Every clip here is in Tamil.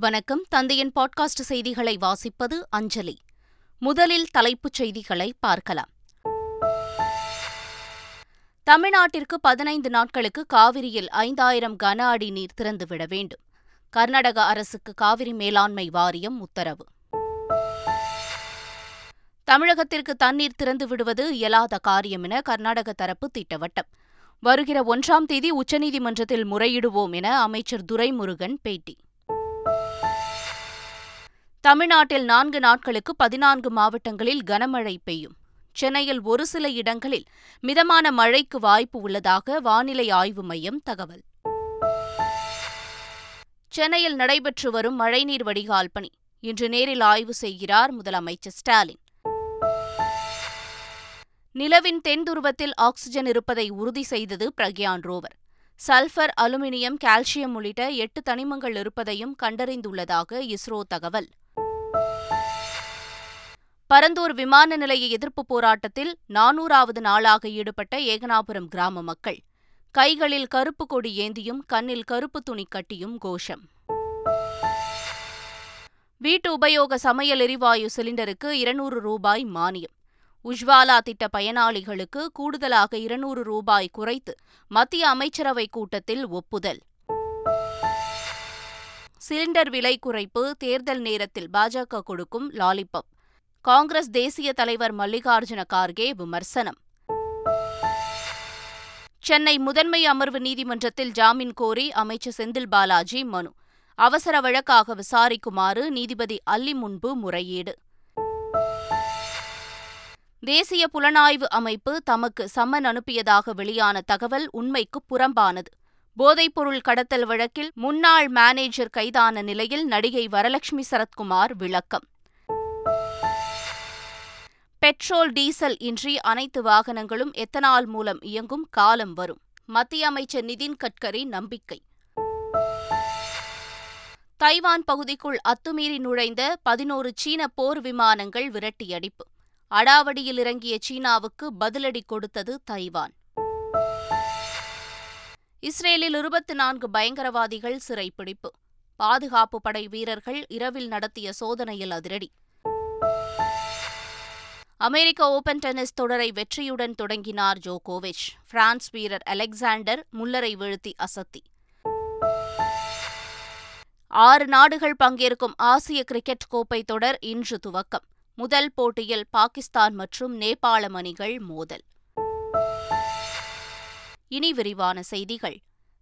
வணக்கம். தந்தையின் பாட்காஸ்ட் செய்திகளை வாசிப்பது அஞ்சலி. முதலில் தலைப்புச் செய்திகளை பார்க்கலாம். தமிழ்நாட்டிற்கு பதினைந்து நாட்களுக்கு காவிரியில் ஐந்தாயிரம் கன அடி நீர் திறந்துவிட வேண்டும். கர்நாடக அரசுக்கு காவிரி மேலாண்மை வாரியம் உத்தரவு. தமிழகத்திற்கு தண்ணீர் திறந்து விடுவது இயலாத காரியம் என கர்நாடக தரப்பு திட்டவட்டம். வருகிற ஒன்றாம் தேதி உச்சநீதிமன்றத்தில் முறையிடுவோம் என அமைச்சர் துரைமுருகன் பேட்டி. தமிழ்நாட்டில் நான்கு நாட்களுக்கு பதினான்கு மாவட்டங்களில் கனமழை பெய்யும். சென்னையில் ஒரு சில இடங்களில் மிதமான மழைக்கு வாய்ப்பு உள்ளதாக வானிலை ஆய்வு மையம் தகவல். சென்னையில் நடைபெற்று வரும் மழைநீர் வடிகால் பணி. இன்று நேரில் ஆய்வு செய்கிறார் முதலமைச்சர் ஸ்டாலின். நிலவின் தென் துருவத்தில் ஆக்ஸிஜன் இருப்பதை உறுதி செய்தது Pragyan rover. Sulphur aluminium calcium உள்ளிட்ட எட்டு தனிமங்கள் இருப்பதையும் கண்டறிந்துள்ளதாக இஸ்ரோ தகவல். பரந்தூர் விமான நிலைய எதிர்ப்பு போராட்டத்தில் நானூறாவது நாளாக ஈடுபட்ட ஏகனாபுரம் கிராம மக்கள். கைகளில் கருப்பு கொடி ஏந்தியும் கண்ணில் கருப்பு துணி கட்டியும் கோஷம். வீட்டு உபயோக சமையல் எரிவாயு சிலிண்டருக்கு இருநூறு ரூபாய் மானியம். உஜ்வாலா திட்ட பயனாளிகளுக்கு கூடுதலாக இருநூறு ரூபாய் குறைத்து மத்திய அமைச்சரவைக் கூட்டத்தில் ஒப்புதல். சிலிண்டர் விலை குறைப்பு தேர்தல் நேரத்தில் பாஜக கொடுக்கும் லாலிபப். காங்கிரஸ் தேசிய தலைவர் மல்லிகார்ஜுன கார்கே விமர்சனம். சென்னை முதன்மை அமர்வு நீதிமன்றத்தில் ஜாமீன் கோரி அமைச்சர் செந்தில் பாலாஜி மனு. அவசர வழக்காக விசாரிக்குமாறு நீதிபதி அல்லி முன்பு முறையீடு. தேசிய புலனாய்வு அமைப்பு தமக்கு சம்மன் அனுப்பியதாக வெளியான தகவல் உண்மைக்கு புறம்பானது. போதைப்பொருள் கடத்தல் வழக்கில் முன்னாள் மேனேஜர் கைதான நிலையில் நடிகை வரலட்சுமி சரத்குமார் விளக்கம். பெட்ரோல் டீசல் இன்றி அனைத்து வாகனங்களும் எத்தனால் மூலம் இயங்கும் காலம் வரும். மத்திய அமைச்சர் நிதின் கட்கரி நம்பிக்கை. தைவான் பகுதிக்குள் அத்துமீறி நுழைந்த பதினோரு சீன போர் விமானங்கள் விரட்டியடிப்பு. அடாவடியில் இறங்கிய சீனாவுக்கு பதிலடி கொடுத்தது தைவான். இஸ்ரேலில் இருபத்தி நான்கு பயங்கரவாதிகள் சிறைப்பிடிப்பு. பாதுகாப்பு படை வீரர்கள் இரவில் நடத்திய சோதனையில் அதிரடி. அமெரிக்க ஓபன் டென்னிஸ் தொடரை வெற்றியுடன் தொடங்கினார் ஜோகோவிச். பிரான்ஸ் வீரர் அலெக்சாண்டர் முல்லரை வீழ்த்தி அசத்தி. ஆறு நாடுகள் பங்கேற்கும் ஆசிய கிரிக்கெட் கோப்பை தொடர் இன்று துவக்கம். முதல் போட்டியில் பாகிஸ்தான் மற்றும் நேபாளம் அணிகள் மோதல். இனி விரிவான செய்திகள்.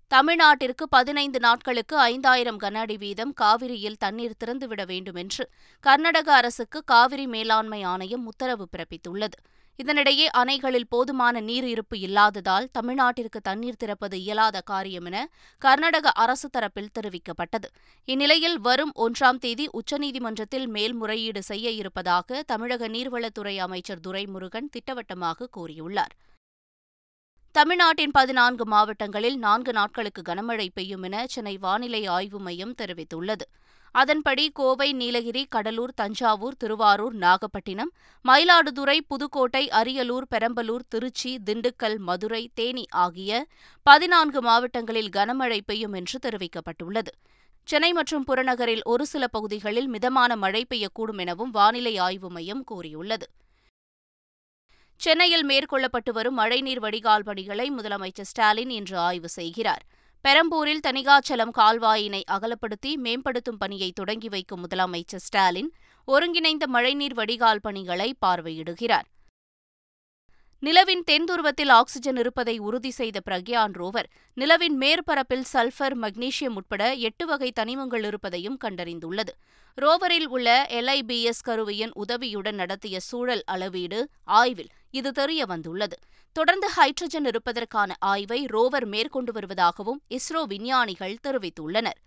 தமிழ்நாட்டிற்கு பதினைந்து நாட்களுக்கு ஐந்தாயிரம் கன அடி வீதம் காவிரியில் தண்ணீர் திறந்துவிட வேண்டும் என்று கர்நாடக அரசுக்கு காவிரி மேலாண்மை ஆணையம் உத்தரவு பிறப்பித்துள்ளது. இதனிடையே அணைகளில் போதுமான நீர் இருப்பு இல்லாததால் தமிழ்நாட்டிற்கு தண்ணீர் திறப்பது இயலாத காரியம் என கர்நாடக அரசு தரப்பில் தெரிவிக்கப்பட்டது. இந்நிலையில் வரும் ஒன்றாம் தேதி உச்சநீதிமன்றத்தில் மேல்முறையீடு செய்ய இருப்பதாக தமிழக நீர்வளத்துறை அமைச்சர் துரைமுருகன் திட்டவட்டமாக கூறியுள்ளார். தமிழ்நாட்டின் பதினான்கு மாவட்டங்களில் நான்கு நாட்களுக்கு கனமழை பெய்யும் என சென்னை வானிலை ஆய்வு மையம் தெரிவித்துள்ளது. அதன்படி கோவை நீலகிரி கடலூர் தஞ்சாவூர் திருவாரூர் நாகப்பட்டினம் மயிலாடுதுறை புதுக்கோட்டை அரியலூர் பெரம்பலூர் திருச்சி திண்டுக்கல் மதுரை தேனி ஆகிய பதினான்கு மாவட்டங்களில் கனமழை பெய்யும் என்று தெரிவிக்கப்பட்டுள்ளது. சென்னை மற்றும் புறநகரில் ஒரு சில பகுதிகளில் மிதமான மழை பெய்யக்கூடும் எனவும் வானிலை ஆய்வு மையம் கூறியுள்ளது. சென்னையில் மேற்கொள்ளப்பட்டு வரும் மழைநீர் வடிகால் பணிகளை முதலமைச்சர் ஸ்டாலின் இன்று ஆய்வு செய்கிறார். பெரம்பூரில் தனிகாச்சலம் கால்வாயினை அகலப்படுத்தி மேம்படுத்தும் பணியை தொடங்கி வைக்கும் முதலமைச்சர் ஸ்டாலின் ஒருங்கிணைந்த மழைநீர் வடிகால் பணிகளை பார்வையிடுகிறார். நிலவின் தென்துருவத்தில் ஆக்ஸிஜன் இருப்பதை உறுதி செய்த பிரக்யான் ரோவர் நிலவின் மேற்பரப்பில் சல்பர் மக்னீசியம் உட்பட எட்டு வகை தனிமங்கள் இருப்பதையும் கண்டறிந்துள்ளது. ரோவரில் உள்ள எல்ஐபிஎஸ் கருவியின் உதவியுடன் நடத்திய சூழல் அளவீடு ஆய்வில் இது தெரிய வந்துள்ளது. தொடர்ந்து ஹைட்ரஜன் இருப்பதற்கான ஆய்வை ரோவர் மேற்கொண்டு வருவதாகவும் இஸ்ரோ விஞ்ஞானிகள் தெரிவித்துள்ளனர்.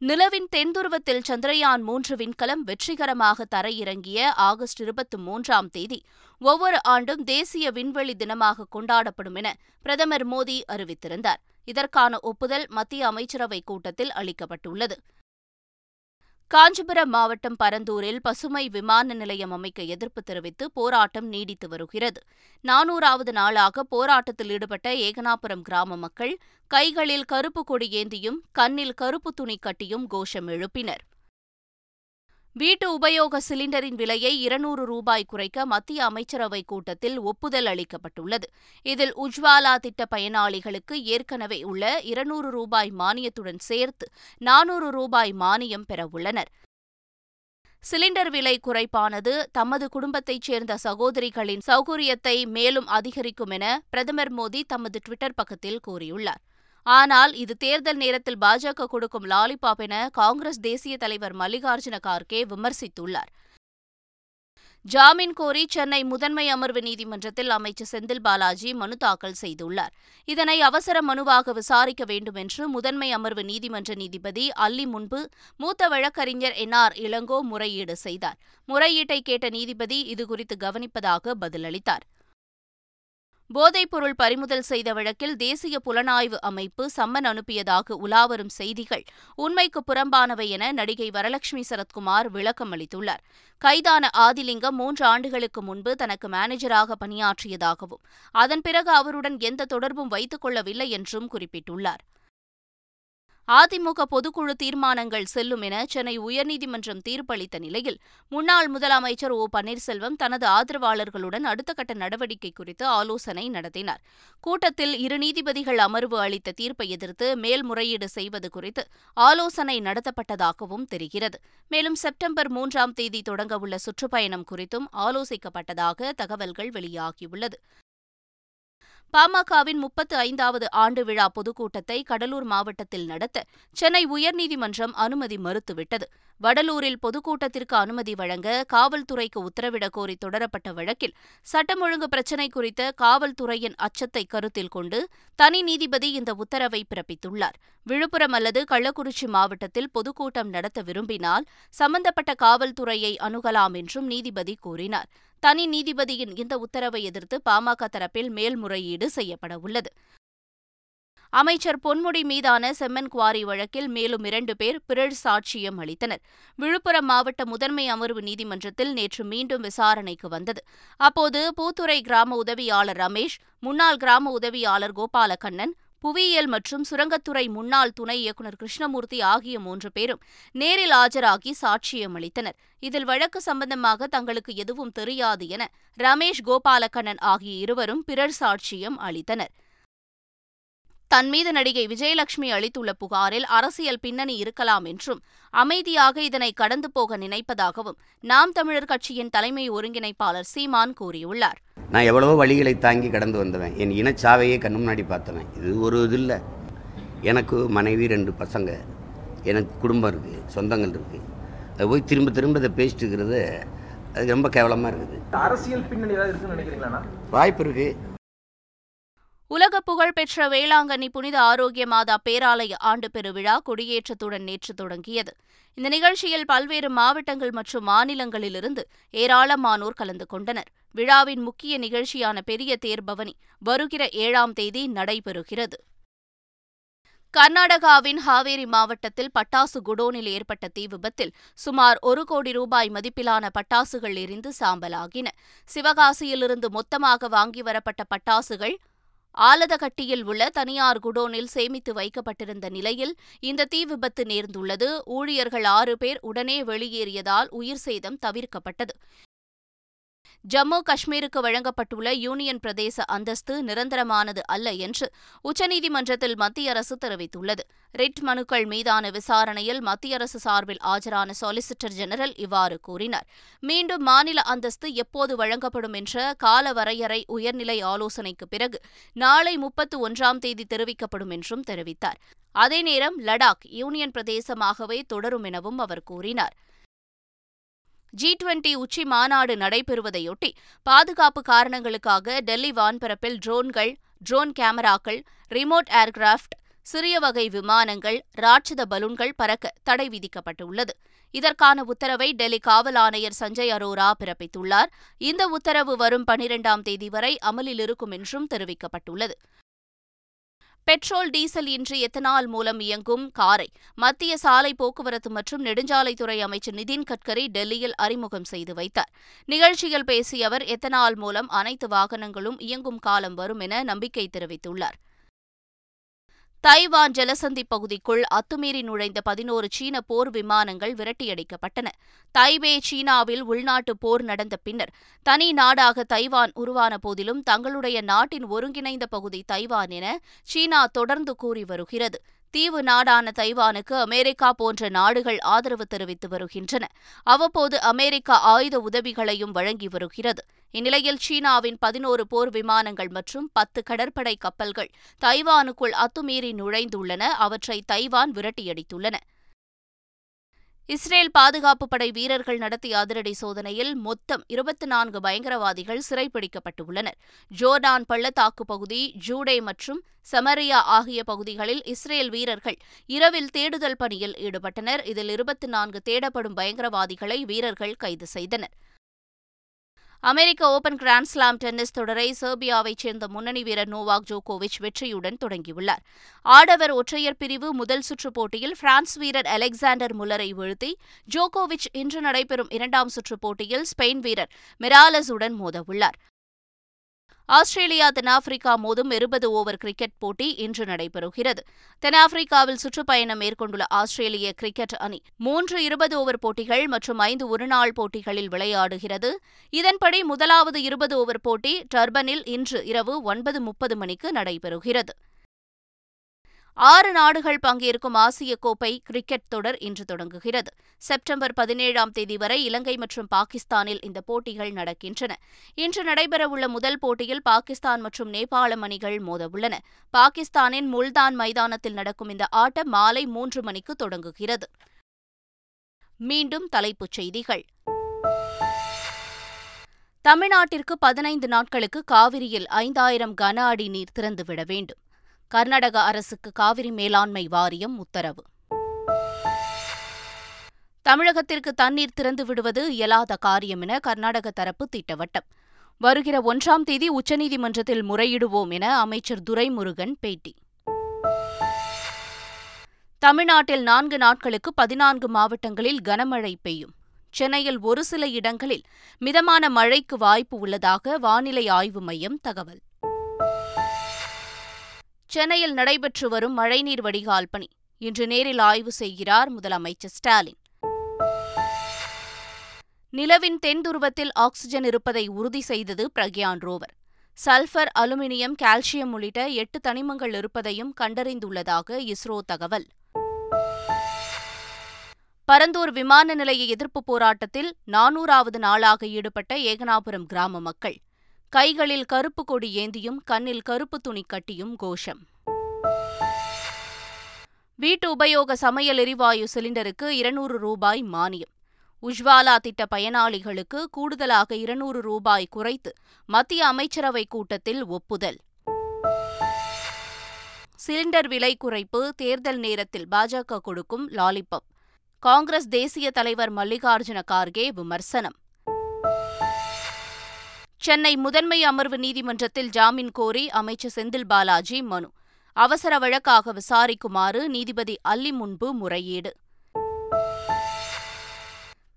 நிலவின் தென்துருவத்தில் சந்திரயான் மூன்று விண்கலம் வெற்றிகரமாக தரையிறங்கிய ஆகஸ்ட் இருபத்தி மூன்றாம் தேதி. ஒவ்வொரு ஆண்டும் தேசிய விண்வெளி தினமாக கொண்டாடப்படும் என பிரதமர் மோடி அறிவித்திருந்தார். இதற்கான ஒப்புதல் மத்திய அமைச்சரவைக் கூட்டத்தில் அளிக்கப்பட்டுள்ளது. காஞ்சிபுரம் மாவட்டம் பரந்தூரில் பசுமை விமான நிலையம் அமைக்க எதிர்ப்பு தெரிவித்து போராட்டம் நீடித்து வருகிறது. நானூறாவது நாளாக போராட்டத்தில் ஈடுபட்ட ஏகனாபுரம் கிராம மக்கள் கைகளில் கருப்பு கொடி ஏந்தியும் கண்ணில் கருப்பு துணி கட்டியும் கோஷம் எழுப்பினர். வீட்டு உபயோக சிலிண்டரின் விலையை இருநூறு ரூபாய் குறைக்க மத்திய அமைச்சரவை கூட்டத்தில் ஒப்புதல் அளிக்கப்பட்டுள்ளது. இதில் உஜ்வாலா திட்ட பயனாளிகளுக்கு ஏற்கனவே உள்ள இருநூறு ரூபாய் மானியத்துடன் சேர்த்து நானூறு ரூபாய் மானியம் பெறவுள்ளனர் சிலிண்டர் விலை குறைப்பானது தமது குடும்பத்தைச் சேர்ந்த சகோதரிகளின் சௌகரியத்தை மேலும் அதிகரிக்கும் என பிரதமர் மோடி தமது டுவிட்டர் பக்கத்தில் கூறியுள்ளார். ஆனால் இது தேர்தல் நேரத்தில் பாஜக கொடுக்கும் லாலிபாப் என காங்கிரஸ் தேசிய தலைவர் மல்லிகார்ஜுன கார்கே விமர்சித்துள்ளார். ஜாமீன் கோரி சென்னை முதன்மை அமர்வு நீதிமன்றத்தில் அமைச்சர் செந்தில் பாலாஜி மனு தாக்கல் செய்துள்ளார். இதனை அவசர மனுவாக விசாரிக்க வேண்டும் என்று முதன்மை அமர்வு நீதிமன்ற நீதிபதி அல்லி முன்பு மூத்த வழக்கறிஞர் என் ஆர் இளங்கோ முறையீடு செய்தார். முறையீட்டை கேட்ட நீதிபதி இதுகுறித்து கவனிப்பதாக பதிலளித்தார். போதைப்பொருள் பறிமுதல் செய்த வழக்கில் தேசிய புலனாய்வு அமைப்பு சம்மன் அனுப்பியதாக உலாவரும் செய்திகள். உண்மைக்கு புறம்பானவை என நடிகை வரலட்சுமி சரத்குமார் விளக்கம் அளித்துள்ளார். கைதான ஆதிலிங்கம் மூன்று ஆண்டுகளுக்கு முன்பு தனக்கு மேனேஜராக பணியாற்றியதாகவும் அதன் பிறகு அவருடன் எந்த தொடர்பும் வைத்துக் கொள்ளவில்லை என்றும் குறிப்பிட்டுள்ளார். அதிமுக பொதுக்குழு தீர்மானங்கள் செல்லும் என சென்னை உயர்நீதிமன்றம் தீர்ப்பளித்த நிலையில் முன்னாள் முதலமைச்சர் ஓ. பன்னீர்செல்வம் தனது ஆதரவாளர்களுடன் அடுத்த கட்ட நடவடிக்கை குறித்து ஆலோசனை நடத்தினார். கூட்டத்தில் இரு நீதிபதிகள் அமர்வு அளித்த தீர்ப்பை எதிர்த்து மேல்முறையீடு செய்வது குறித்து ஆலோசனை நடத்தப்பட்டதாகவும் தெரிகிறது. மேலும் செப்டம்பர் மூன்றாம் தேதி தொடங்கவுள்ள சுற்றுப்பயணம் குறித்தும் ஆலோசிக்கப்பட்டதாக தகவல்கள் வெளியாகியுள்ளது. பாமகவின் முப்பத்து ஐந்தாவது ஆண்டு விழா பொதுக்கூட்டத்தை கடலூர் மாவட்டத்தில் நடத்த சென்னை உயர்நீதிமன்றம் அனுமதி மறுத்துவிட்டது. வடலூரில் பொதுக்கூட்டத்திற்கு அனுமதி வழங்க காவல்துறைக்கு உத்தரவிடக் கோரி தொடரப்பட்ட வழக்கில் சட்டம் ஒழுங்கு பிரச்சினை குறித்த காவல்துறையின் அச்சத்தை கருத்தில் கொண்டு தனி நீதிபதி இந்த உத்தரவை பிறப்பித்துள்ளார். விழுப்புரம் அல்லது கள்ளக்குறிச்சி மாவட்டத்தில் பொதுக்கூட்டம் நடத்த விரும்பினால் சம்பந்தப்பட்ட காவல்துறையை அணுகலாம் என்றும் நீதிபதி கூறினார். தனி நீதிபதியின் இந்த உத்தரவை எதிர்த்து பாமக தரப்பில் மேல்முறையீடு செய்யப்படவுள்ளது. அமைச்சர் பொன்முடி மீதான செம்மன் குவாரி வழக்கில் மேலும் இரண்டு பேர் பிறர் சாட்சியம் அளித்தனர். விழுப்புரம் மாவட்ட முதன்மை அமர்வு நீதிமன்றத்தில் நேற்று மீண்டும் விசாரணைக்கு வந்தது. அப்போது பூத்துறை கிராம உதவியாளர் ரமேஷ் முன்னாள் கிராம உதவியாளர் கோபாலகண்ணன் புவியியல் மற்றும் சுரங்கத்துறை முன்னாள் துணை இயக்குநர் கிருஷ்ணமூர்த்தி ஆகிய மூன்று பேரும் நேரில் ஆஜராகி சாட்சியம் அளித்தனர். இதில் வழக்கு சம்பந்தமாக தங்களுக்கு எதுவும் தெரியாது என ரமேஷ் கோபாலகண்ணன் ஆகிய இருவரும் பிறர் சாட்சியம் அளித்தனர். தன் மீது நடிகை விஜயலட்சுமி அளித்துள்ள புகாரில் அரசியல் பின்னணி இருக்கலாம் என்றும் அமைதியாக இதனை கடந்து போக நினைப்பதாகவும் நாம் தமிழர் கட்சியின் தலைமை ஒருங்கிணைப்பாளர் சீமான் கூறியுள்ளார். நான் எவ்வளவோ வழிகளை தாங்கி கடந்து வந்தவன். என் இனச்சாவையே கண்ணு முன்னாடி பார்த்தவன். இது ஒரு இது இல்லை. எனக்கு மனைவி ரெண்டு பசங்க எனக்கு குடும்பம் இருக்குது சொந்தங்கள் இருக்குது அது போய் திரும்ப திரும்ப இதை பேசிட்டு இருக்கிறது அது ரொம்ப கேவலமாக இருக்குது. அரசியல் பின்னணி ஏதாவது இருக்குன்னு நினைக்கிறீங்களா வாய்ப்பு இருக்குது உலக புகழ்பெற்ற வேளாங்கண்ணி புனித ஆரோக்கிய மாதா பேராலய ஆண்டு பெருவிழா கொடியேற்றத்துடன் நேற்று தொடங்கியது. இந்த நிகழ்ச்சியில் பல்வேறு மாவட்டங்கள் மற்றும் மாநிலங்களிலிருந்து ஏராளமானோர் கலந்து கொண்டனர். விழாவின் முக்கிய நிகழ்ச்சியான பெரிய தேர்பவனி வருகிற ஏழாம் தேதி நடைபெறுகிறது. கர்நாடகாவின் ஹாவேரி மாவட்டத்தில் பட்டாசு குடோனில் ஏற்பட்ட தீ விபத்தில் சுமார் ஒரு கோடி ரூபாய் மதிப்பிலான பட்டாசுகள் எரிந்து சாம்பலாகின. சிவகாசியிலிருந்து மொத்தமாக வாங்கி வரப்பட்ட பட்டாசுகள் ஆலதகட்டியில் உள்ள தனியார் குடோனில் சேமித்து வைக்கப்பட்டிருந்த நிலையில் இந்த தீ விபத்து நேர்ந்துள்ளது. ஊழியர்கள் ஆறு பேர் உடனே வெளியேறியதால் உயிர் சேதம் தவிர்க்கப்பட்டது. ஜம்மு காஷ்மீருக்கு வழங்கப்பட்டுள்ள யூனியன் பிரதேச அந்தஸ்து நிரந்தரமானது அல்ல என்று உச்சநீதிமன்றத்தில் மத்திய அரசு தெரிவித்துள்ளது. ரிட் மனுக்கள் மீதான விசாரணையில் மத்திய அரசு சார்பில் ஆஜரான சொலிசிட்டர் ஜெனரல் இவ்வாறு கூறினார். மீண்டும் மாநில அந்தஸ்து எப்போது வழங்கப்படும் என்ற கால வரையறை உயர்நிலை ஆலோசனைக்கு பிறகு நாளை முப்பத்து ஒன்றாம் தேதி தெரிவிக்கப்படும் என்றும் தெரிவித்தார். அதே நேரம் லடாக் யூனியன் பிரதேசமாகவே தொடரும் எனவும் அவர் கூறினார். ஜி டுவெண்டி உச்சி மாநாடு நடைபெறுவதையொட்டி பாதுகாப்பு காரணங்களுக்காக டெல்லி வான்பரப்பில் ட்ரோன்கள் ட்ரோன் கேமராக்கள் ரிமோட் ஏர்கிராப்ட் சிறிய வகை விமானங்கள் ராட்சத பலூன்கள் பறக்க தடை விதிக்கப்பட்டுள்ளது. இதற்கான உத்தரவை டெல்லி காவல் ஆணையர் சஞ்சய் அரோரா பிறப்பித்துள்ளார். இந்த உத்தரவு வரும் பனிரெண்டாம் தேதி வரை அமலில் இருக்கும் என்றும் தெரிவிக்கப்பட்டுள்ளது. பெட்ரோல் டீசல் இன்றி எத்தனால் மூலம் இயங்கும் காரை மத்திய சாலை போக்குவரத்து மற்றும் நெடுஞ்சாலைத்துறை அமைச்சர் நிதின் கட்கரி டெல்லியில் அறிமுகம் செய்து வைத்தார். நிகழ்ச்சியில் பேசிய அவர் எத்தனால் மூலம் அனைத்து வாகனங்களும் இயங்கும் காலம் வரும் என நம்பிக்கை தெரிவித்துள்ளார். தைவான் ஜலசந்தி பகுதிக்குள் அத்துமீறி நுழைந்த பதினோரு சீன போர் விமானங்கள் விரட்டியடிக்கப்பட்டன. தைபே சீனாவில் உள்நாட்டு போர் நடந்த பின்னர் தனி நாடாக தைவான் உருவான போதிலும் தங்களுடைய நாட்டின் ஒருங்கிணைந்த பகுதி தைவான் என சீனா தொடர்ந்து கூறி வருகிறது. தீவு நாடான தைவானுக்கு அமெரிக்கா போன்ற நாடுகள் ஆதரவு தெரிவித்து வருகின்றன. அவ்வப்போது அமெரிக்கா ஆயுத உதவிகளையும் வழங்கி வருகிறது. இந்நிலையில் சீனாவின் பதினோரு போர் விமானங்கள் மற்றும் பத்து கடற்படை கப்பல்கள் தைவானுக்குள் அத்துமீறி நுழைந்துள்ளன. அவற்றை தைவான் விரட்டியடித்துள்ளன. இஸ்ரேல் பாதுகாப்பு படை வீரர்கள் நடத்திய அதிரடி சோதனையில் மொத்தம் இருபத்தி நான்கு பயங்கரவாதிகள் சிறைப்பிடிக்கப்பட்டுள்ளனர். ஜோர்டான் பள்ளத்தாக்கு பகுதி ஜூடே மற்றும் சமரியா ஆகிய பகுதிகளில் இஸ்ரேல் வீரர்கள் இரவில் தேடுதல் பணியில் ஈடுபட்டனர். இதில் இருபத்தி நான்கு தேடப்படும் பயங்கரவாதிகளை வீரர்கள் கைது செய்தனர். அமெரிக்க ஓபன் கிராண்ட்ஸ்லாம் டென்னிஸ் தொடரை செர்பியாவைச் சேர்ந்த முன்னணி வீரர் நோவாக் ஜோகோவிச் வெற்றியுடன் தொடங்கியுள்ளார். ஆடவர் ஒற்றையர் பிரிவு முதல் சுற்றுப் போட்டியில் பிரான்ஸ் வீரர் அலெக்சாண்டர் முல்லரை வீழ்த்தி ஜோகோவிச் இன்று நடைபெறும் இரண்டாம் சுற்றுப் போட்டியில் ஸ்பெயின் வீரர் மிராலஸுடன் மோதவுள்ளார். ஆஸ்திரேலியா தென்னாப்பிரிக்கா மோதும் இருபது ஓவர் கிரிக்கெட் போட்டி இன்று நடைபெறுகிறது. தென்னாப்பிரிக்காவில் சுற்றுப்பயணம் மேற்கொண்டுள்ள ஆஸ்திரேலிய கிரிக்கெட் அணி மூன்று இருபது ஓவர் போட்டிகள் மற்றும் ஐந்து ஒருநாள் போட்டிகளில் விளையாடுகிறது. இதன்படி முதலாவது இருபது ஓவர் போட்டி டர்பனில் இன்று இரவு ஒன்பது முப்பது மணிக்கு நடைபெறுகிறது. ஆறு நாடுகள் பங்கேற்கும் ஆசிய கோப்பை கிரிக்கெட் தொடர் இன்று தொடங்குகிறது. செப்டம்பர் பதினேழாம் தேதி வரை இலங்கை மற்றும் பாகிஸ்தானில் இந்த போட்டிகள் நடக்கின்றன. இன்று நடைபெறவுள்ள முதல் போட்டியில் பாகிஸ்தான் மற்றும் நேபாளம் அணிகள் மோதவுள்ளன. பாகிஸ்தானின் முல்தான் மைதானத்தில் நடக்கும் இந்த ஆட்டம் மாலை மூன்று மணிக்கு தொடங்குகிறது. மீண்டும் தலைப்புச் செய்திகள். தமிழ்நாட்டிற்கு பதினைந்து நாட்களுக்கு காவிரியில் ஐந்தாயிரம் கன அடி நீர் திறந்துவிட வேண்டும். கர்நாடக அரசுக்கு காவிரி மேலாண்மை வாரியம் உத்தரவு. தமிழகத்திற்கு தண்ணீர் திறந்து விடுவது இயலாத காரியம் என கர்நாடக தரப்பு திட்டவட்டம். வருகிற ஒன்றாம் தேதி உச்சநீதிமன்றத்தில் முறையிடுவோம் என அமைச்சர் துரைமுருகன் பேட்டி. தமிழ்நாட்டில் நான்கு நாட்களுக்கு பதினான்கு மாவட்டங்களில் கனமழை பெய்யும். சென்னையில் ஒரு சில இடங்களில் மிதமான மழைக்கு வாய்ப்பு உள்ளதாக வானிலை ஆய்வு மையம் தகவல். சென்னையில் நடைபெற்று வரும் மழைநீர் வடிகால் பணி. இன்று நேரில் ஆய்வு செய்கிறார் முதலமைச்சர் ஸ்டாலின். நிலவின் தென் துருவத்தில் ஆக்ஸிஜன் இருப்பதை உறுதி செய்தது Pragyan rover. Sulphur aluminium calcium உள்ளிட்ட எட்டு தனிமங்கள் இருப்பதையும் கண்டறிந்துள்ளதாக இஸ்ரோ தகவல். பரந்தூர் விமான நிலைய எதிர்ப்பு போராட்டத்தில் நானூறாவது நாளாக ஈடுபட்ட ஏகனாபுரம் கிராம மக்கள். கைகளில் கருப்பு கொடி ஏந்தியும் கண்ணில் கருப்பு துணி கட்டியும் கோஷம். வீட்டு உபயோக சமையல் எரிவாயு சிலிண்டருக்கு இருநூறு ரூபாய் மானியம். உஜ்வாலா திட்ட பயனாளிகளுக்கு கூடுதலாக இருநூறு ரூபாய் குறைத்து மத்திய அமைச்சரவை கூட்டத்தில் ஒப்புதல். சிலிண்டர் விலை குறைப்பு தேர்தல் நேரத்தில் பாஜக கொடுக்கும் லாலிபப். காங்கிரஸ் தேசிய தலைவர் மல்லிகார்ஜுன கார்கே விமர்சனம். சென்னை முதன்மை அமர்வு நீதிமன்றத்தில் ஜாமீன் கோரி அமைச்சர் செந்தில் பாலாஜி மனு. அவசர வழக்காக விசாரிக்குமாறு நீதிபதி அல்லி முன்பு முறையீடு.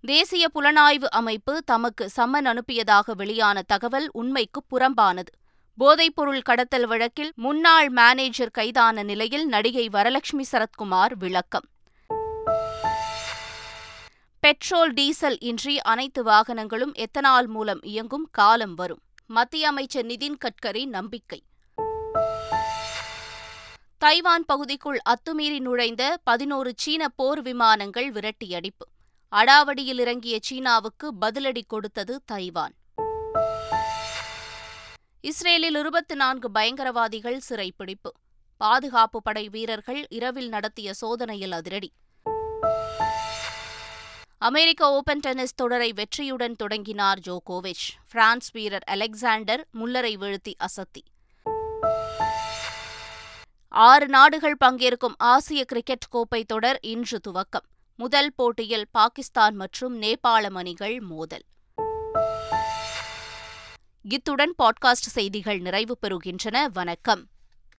தேசிய புலனாய்வு அமைப்பு தமக்கு சம்மன் அனுப்பியதாக வெளியான தகவல் உண்மைக்கு புறம்பானது. போதைப்பொருள் கடத்தல் வழக்கில் முன்னாள் மேனேஜர் கைதான நிலையில் நடிகை வரலட்சுமி சரத்குமார் விளக்கம். பெட்ரோல் டீசல் இன்றி அனைத்து வாகனங்களும் எத்தனால் மூலம் இயங்கும் காலம் வரும். மத்திய அமைச்சர் நிதின் கட்கரி நம்பிக்கை. தைவான் பகுதிக்குள் அத்துமீறி நுழைந்த பதினோரு சீன போர் விமானங்கள் விரட்டியடிப்பு. அடாவடியில் இறங்கிய சீனாவுக்கு பதிலடி கொடுத்தது தைவான். இஸ்ரேலில் இருபத்தி நான்கு பயங்கரவாதிகள் சிறைப்பிடிப்பு. பாதுகாப்பு படை வீரர்கள் இரவில் நடத்திய சோதனையில் அதிரடி. அமெரிக்க ஓபன் டென்னிஸ் தொடரை வெற்றியுடன் தொடங்கினார் ஜோகோவிச். பிரான்ஸ் வீரர் அலெக்சாண்டர் முல்லரை வீழ்த்தி அசத்தி. ஆறு நாடுகள் பங்கேற்கும் ஆசிய கிரிக்கெட் கோப்பை தொடர் இன்று துவக்கம். முதல் போட்டியில் பாகிஸ்தான் மற்றும் நேபாளம் அணிகள் மோதல். இத்துடன் பாட்காஸ்ட் செய்திகள் நிறைவு பெறுகின்றன. வணக்கம்.